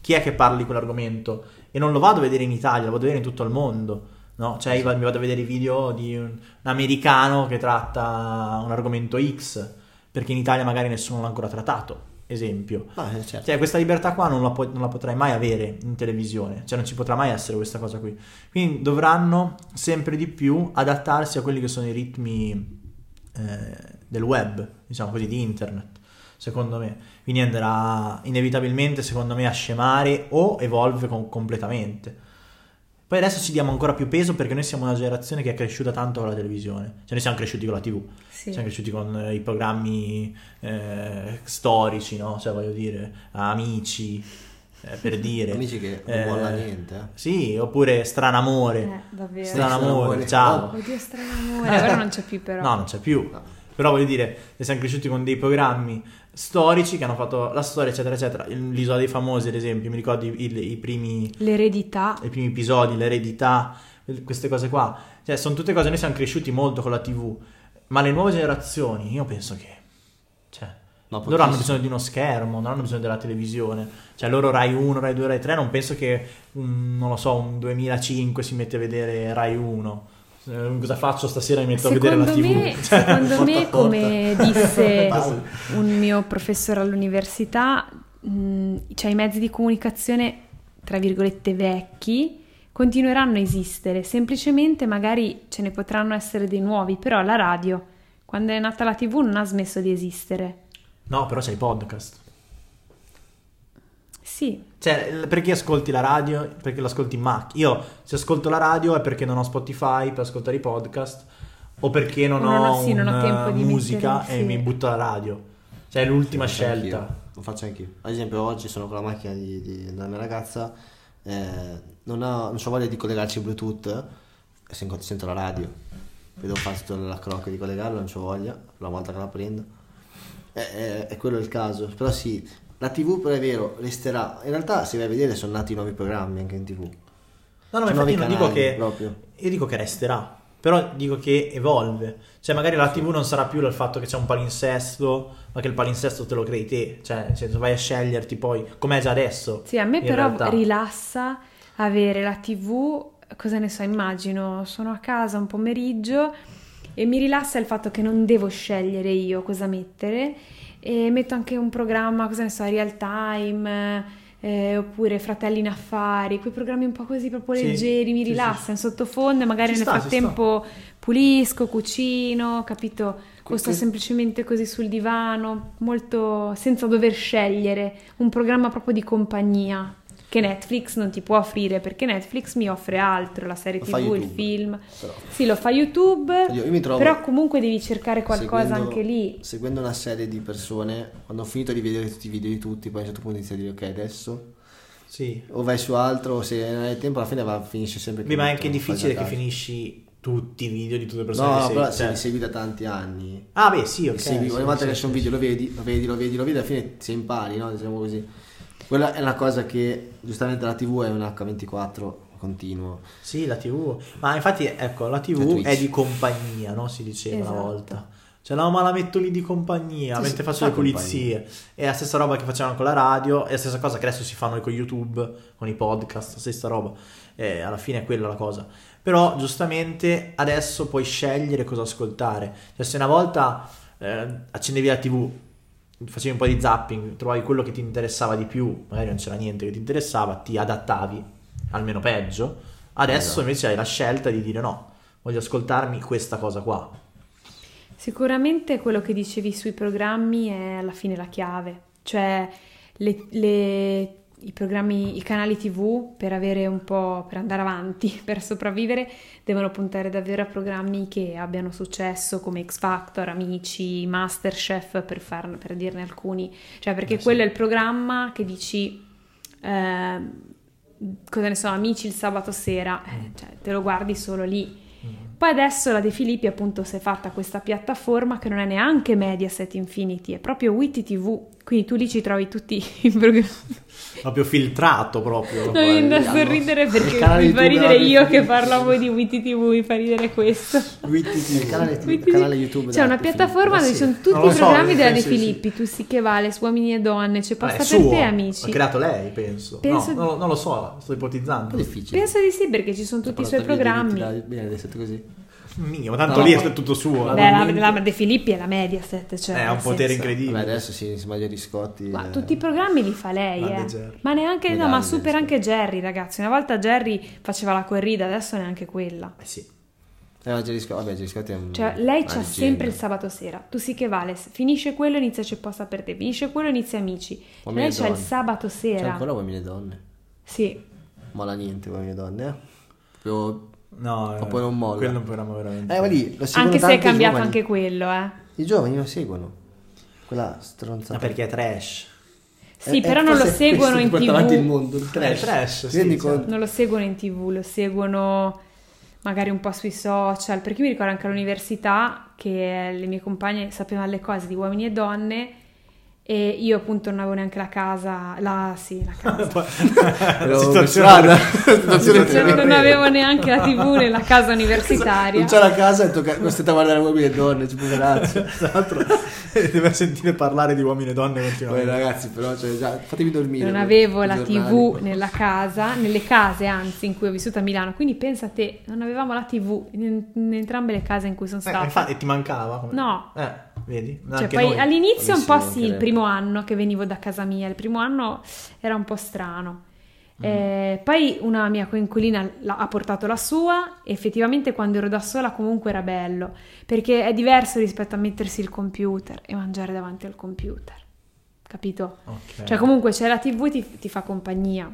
chi è che parla di quell'argomento e non lo vado a vedere in Italia, lo vado a vedere in tutto il mondo. No? Cioè, io mi vado a vedere i video di un, americano che tratta un argomento X, perché in Italia magari nessuno l'ha ancora trattato, esempio. Ah, eh, certo. Cioè, questa libertà qua non la, puoi- non la potrai mai avere in televisione, cioè non ci potrà mai essere questa cosa qui. Quindi dovranno sempre di più adattarsi a quelli che sono i ritmi eh, del web, diciamo così, di internet, secondo me. Quindi andrà inevitabilmente, secondo me, a scemare o evolve com- completamente. Poi adesso ci diamo ancora più peso perché noi siamo una generazione che è cresciuta tanto con la televisione, cioè noi siamo cresciuti con la TV. Sì. Siamo cresciuti con eh, i programmi eh, storici, no? Cioè, voglio dire, amici, eh, per (laughs) dire. Amici che non Eh, molla niente. eh. Sì, oppure Stranamore. Eh, davvero. Stranamore, Stranamore. ciao. Oddio, strano amore. Ora non c'è più però. No, non c'è più. No. Però voglio dire, siamo cresciuti con dei programmi storici che hanno fatto la storia, eccetera, eccetera. L'isola dei famosi, ad esempio, mi ricordo i, i- i primi L'eredità. i primi episodi, l'eredità, queste cose qua. Cioè, sono tutte cose, noi siamo cresciuti molto con la TV, ma le nuove generazioni, io penso che... Cioè, No, loro hanno bisogno di uno schermo, non hanno bisogno della televisione. Cioè, loro Rai 1, Rai 2, Rai 3, non penso che, un, non lo so, un 2005 si mette a vedere Rai 1. Eh, Cosa faccio stasera? Mi metto a vedere la Secondo TV. (laughs) secondo porta me come disse (laughs) un mio professore all'università, mh, cioè i mezzi di comunicazione, tra virgolette, vecchi, continueranno a esistere, semplicemente magari ce ne potranno essere dei nuovi, però la radio, quando è nata la TV, non ha smesso di esistere. No, però c'è i podcast. Sì, Cioè, perché ascolti la radio? Perché l'ascolti in macchina. Io, se ascolto la radio è perché non ho Spotify per ascoltare i podcast o perché non, non ho, sì, non ho tempo eh, di musica mettere, e sì. mi butto alla radio. Cioè, è l'ultima faccio scelta. anch'io, Lo faccio anch'io. Ad esempio, oggi sono con la macchina di- di- della mia ragazza, eh, non ho, non ho voglia di collegarci Bluetooth, e sento, sento la radio. Poi devo fare tutta la crocca di collegarla, non ho voglia, la volta che la prendo. È, è- è quello il caso. Però sì, la TV però è vero, resterà. In realtà, se vai a vedere, sono nati nuovi programmi anche in TV. No, no, ma Sono infatti non dico che... proprio. Io dico che resterà. Però dico che evolve. Cioè, magari la TV non sarà più il fatto che c'è un palinsesto, ma che il palinsesto te lo crei te. Cioè, nel senso, vai a sceglierti poi, com'è già adesso. Sì, a me però realtà. rilassa avere la TV, cosa ne so, immagino, sono a casa un pomeriggio e mi rilassa il fatto che non devo scegliere io cosa mettere e metto anche un programma, cosa ne so, real time eh, oppure Fratelli in Affari, quei programmi un po' così proprio Sì, leggeri, mi sì, rilassa sì. sottofondo e magari Ci nel sta, frattempo pulisco, cucino, capito? O sto semplicemente così sul divano, molto senza dover scegliere, un programma proprio di compagnia che Netflix non ti può offrire perché Netflix mi offre altro, la serie Lo TV, fa il YouTube, film. però. Sì, lo fa YouTube, Io, io mi trovo però comunque devi cercare qualcosa seguendo- anche lì. Seguendo una serie di persone, quando ho finito di vedere tutti i video di tutti, poi a un certo punto inizio a dire ok, adesso Sì. o vai su altro, o se non hai tempo, alla fine va, finisce sempre Beh, ma è anche difficile che finisci tutti i video di tutte le persone No, però se cioè. li segui da tanti anni. Ah, beh, sì, ok. segui, sì, ogni volta sì, che sì, c'è un sì. video lo vedi, lo vedi, lo vedi, lo vedi, alla fine si impari, no? Diciamo così. Quella è una cosa che giustamente la TV è un H24 continuo. Sì, la TV. Ma infatti, ecco, la TV è di compagnia, no? Si diceva Esatto. una volta. Cioè, no, ma la metto lì di compagnia, Sì, mentre sì, faccio le pulizie. È la stessa roba che facevano con la radio, è la stessa cosa che adesso si fanno con YouTube, con i podcast, stessa roba. E alla fine è quella la cosa. Però, giustamente, adesso puoi scegliere cosa ascoltare. Cioè, se una volta eh, accendevi la TV, facevi un po' di zapping, trovavi quello che ti interessava di più, magari non c'era niente che ti interessava, ti adattavi, almeno peggio. Adesso Esatto. invece hai la scelta di dire no, voglio ascoltarmi questa cosa qua. Sicuramente quello che dicevi sui programmi è alla fine la chiave, cioè le- le- i programmi, i canali TV per avere un po', per andare avanti, (laughs) per sopravvivere, devono puntare davvero a programmi che abbiano successo come X Factor, Amici, Masterchef, per, farne- per dirne alcuni, cioè perché Eh sì. quello è il programma che dici... ehm, cosa ne so, amici il sabato sera, eh, cioè, te lo guardi solo lì. Poi adesso la De Filippi appunto si è fatta questa piattaforma che non è neanche Mediaset Infinity, è proprio Witty TV, quindi tu lì ci trovi tutti (laughs) i programmi. Proprio filtrato proprio. No, mi da sorridere perché mi fa ridere della io che Filippi. parlavo di Witty TV, mi fa ridere questo. Il canale, canale. YouTube C'è una piattaforma Ma dove ci sono tutti Non i programmi della De Filippi, tu sì che vale, uomini e donne, c'è Eh, è posta per te amici. L'ha creato lei, penso. No, non, non lo so, sto ipotizzando. po' difficile. Penso di sì perché ci sono tutti i suoi programmi. Bene, adesso così. Mio, ma tanto No, lì è tutto suo. Beh, la, la De Filippi è la Mediaset, cioè è nel un potere senso- incredibile. Vabbè, adesso sì, si Maria Riscotti. Ma eh, tutti i programmi li fa lei, eh. Jerry. Ma neanche, no, ma super sì. anche Jerry, ragazzi. Una volta Jerry faceva la corrida, adesso neanche quella. Eh sì. Eh, ma vabbè, Gerry Riscotti è un... Cioè, lei c'ha leggenda. sempre il sabato sera. Tu sì che vale. Finisce quello, inizia c'è posta per te. Finisce quello, inizia amici. Cioè, Uomini lei c'ha il sabato C'è sera. ancora uomini e donne. Sì. Mola niente, uomini e donne, eh. Proprio... No, Ma poi non molla. Quello è un programma veramente. Eh, ma lì lo seguono Anche se è cambiato giovani. anche quello, eh. I giovani lo seguono. Quella stronzata. Ma perché è trash. Sì, Eh, però eh, non lo è seguono in porta avanti il tv. mondo, il trash. Eh, il trash, sì, sì. conto? Non lo seguono in tv, lo seguono magari un po' sui social. Perché io mi ricordo anche all'università che le mie compagne sapevano le cose di uomini e donne. E io appunto non avevo neanche la casa, la, sì, la casa. (laughs) Ero Situazione-. Situazione non avevo neanche la tv nella casa universitaria. Non c'è la casa e tocca costretto a guardare uomini e donne, tipo grazie. Tra l'altro deve sentire parlare di uomini e donne continuamente. ragazzi, però cioè, già, fatemi dormire. Non avevo la tv nella casa, nelle case anzi in cui ho vissuto a Milano, quindi pensa a te, non avevamo la tv in, in entrambe le case in cui sono Eh, stata. infatti ti mancava? Come- No. Eh, vedi? Cioè, poi noi. all'inizio un po' sì, il primo anno che venivo da casa mia, il primo anno era un po' strano. Eh, poi una mia coinquilina ha portato la sua e effettivamente quando ero da sola comunque era bello, perché è diverso rispetto a mettersi il computer e mangiare davanti al computer, capito? Ok. Cioè comunque c'è la tv ti, ti fa compagnia.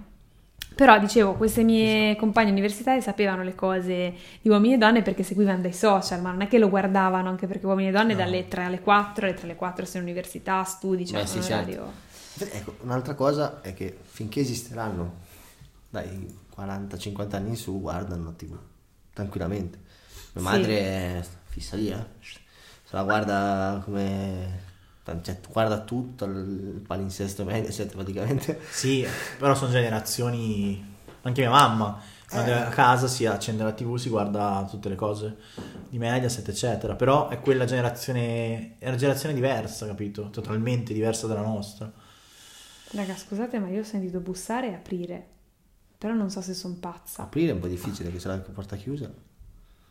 Però dicevo, queste mie compagne universitarie sapevano le cose di uomini e donne perché seguivano dai social, ma non è che lo guardavano anche perché uomini e donne No. dalle 3 alle 4, alle 3 alle 4 sei in università, studi, cioè Beh, sì, orario- Ecco, un'altra cosa è che finché esisteranno dai 40-50 anni in su guardano tv tranquillamente. Mia Sì. madre è fissa lì, eh. Se la guarda come... Cioè, guarda tutto, il palinsesto Mediaset praticamente. Sì, però sono generazioni. Anche mia mamma, quando Eh. è a casa si accende la TV, si guarda tutte le cose di Mediaset, eccetera. Però è quella generazione. È una generazione diversa, capito? Totalmente diversa dalla nostra. Raga, scusate, ma io ho sentito bussare e aprire. Però non so se sono pazza. Aprire è un po' difficile che c'è la porta chiusa.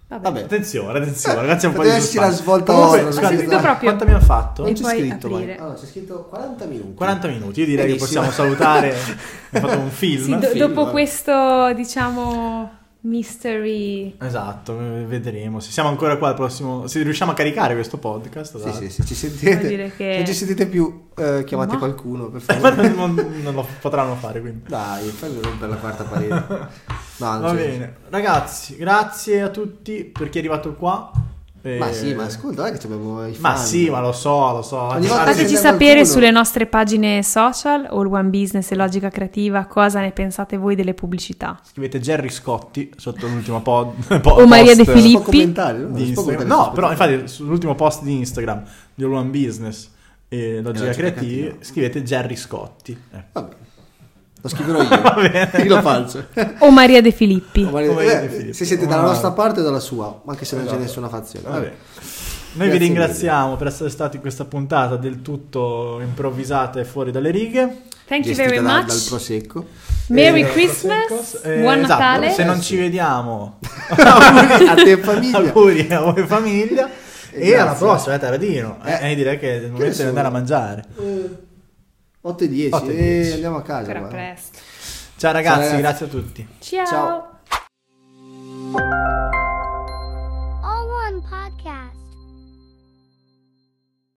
Vabbè. Vabbè. Attenzione, attenzione, ragazzi, è un po' di esserci la svolta Comunque, ora, scusate, proprio- quanto abbiamo fatto? Non c'è scritto, aprire. Allora, c'è scritto 40 minuti. 40 minuti, io direi Benissimo. che possiamo salutare. (laughs) Abbiamo fatto un film. Sì, do- film, dopo vabbè. questo, diciamo, mystery... Esatto, vedremo. Se siamo ancora qua al prossimo. Se riusciamo a caricare questo podcast. Sì, dai. sì, sì, ci sentite. Che- Se non ci sentite più, eh, chiamate Ma- qualcuno, per (laughs) favore. non, non lo potranno fare quindi. Dai, fai rompere la quarta parete. (laughs) No, Va c'è- bene, ragazzi, grazie a tutti per chi è arrivato qua. E- Ma sì, ma ascolta, guarda che abbiamo i Ma fan. sì, ma lo so, lo so. Fateci sapere qualcuno- sulle nostre pagine social, All One Business e Logica Creativa, cosa ne pensate voi delle pubblicità. Scrivete Jerry Scotti sotto l'ultimo pod, po- (laughs) (laughs) O Maria De Filippi. No? No, però infatti sull'ultimo post di Instagram di All One Business e Logica Logica Creativa Creativa. scrivete Jerry Scotti. Eh. Va bene. Lo scriverò io. (laughs) Io lo faccio. O Maria De Filippi. Maria- Oh, Maria eh, De Filippi. se siete dalla nostra parte o dalla sua, anche se non c'è Esatto. nessuna fazione. Vabbè. Noi vi Grazie ringraziamo per essere stati in questa puntata del tutto improvvisata e fuori dalle righe. Thank you very da- much. dal prosecco. Merry Eh, Christmas, eh, buon esatto, Natale. Se non ci vediamo, (laughs) Auguri a te famiglia. auguri a voi famiglia. E E, alla prossima, eh, Taradino. Eh. Eh, direi che è il momento di andare a mangiare. 8 e 10 8 e e 10. andiamo a casa. Ancora presto. Ciao ragazzi, ragazzi. grazie a tutti. Ciao. Ciao.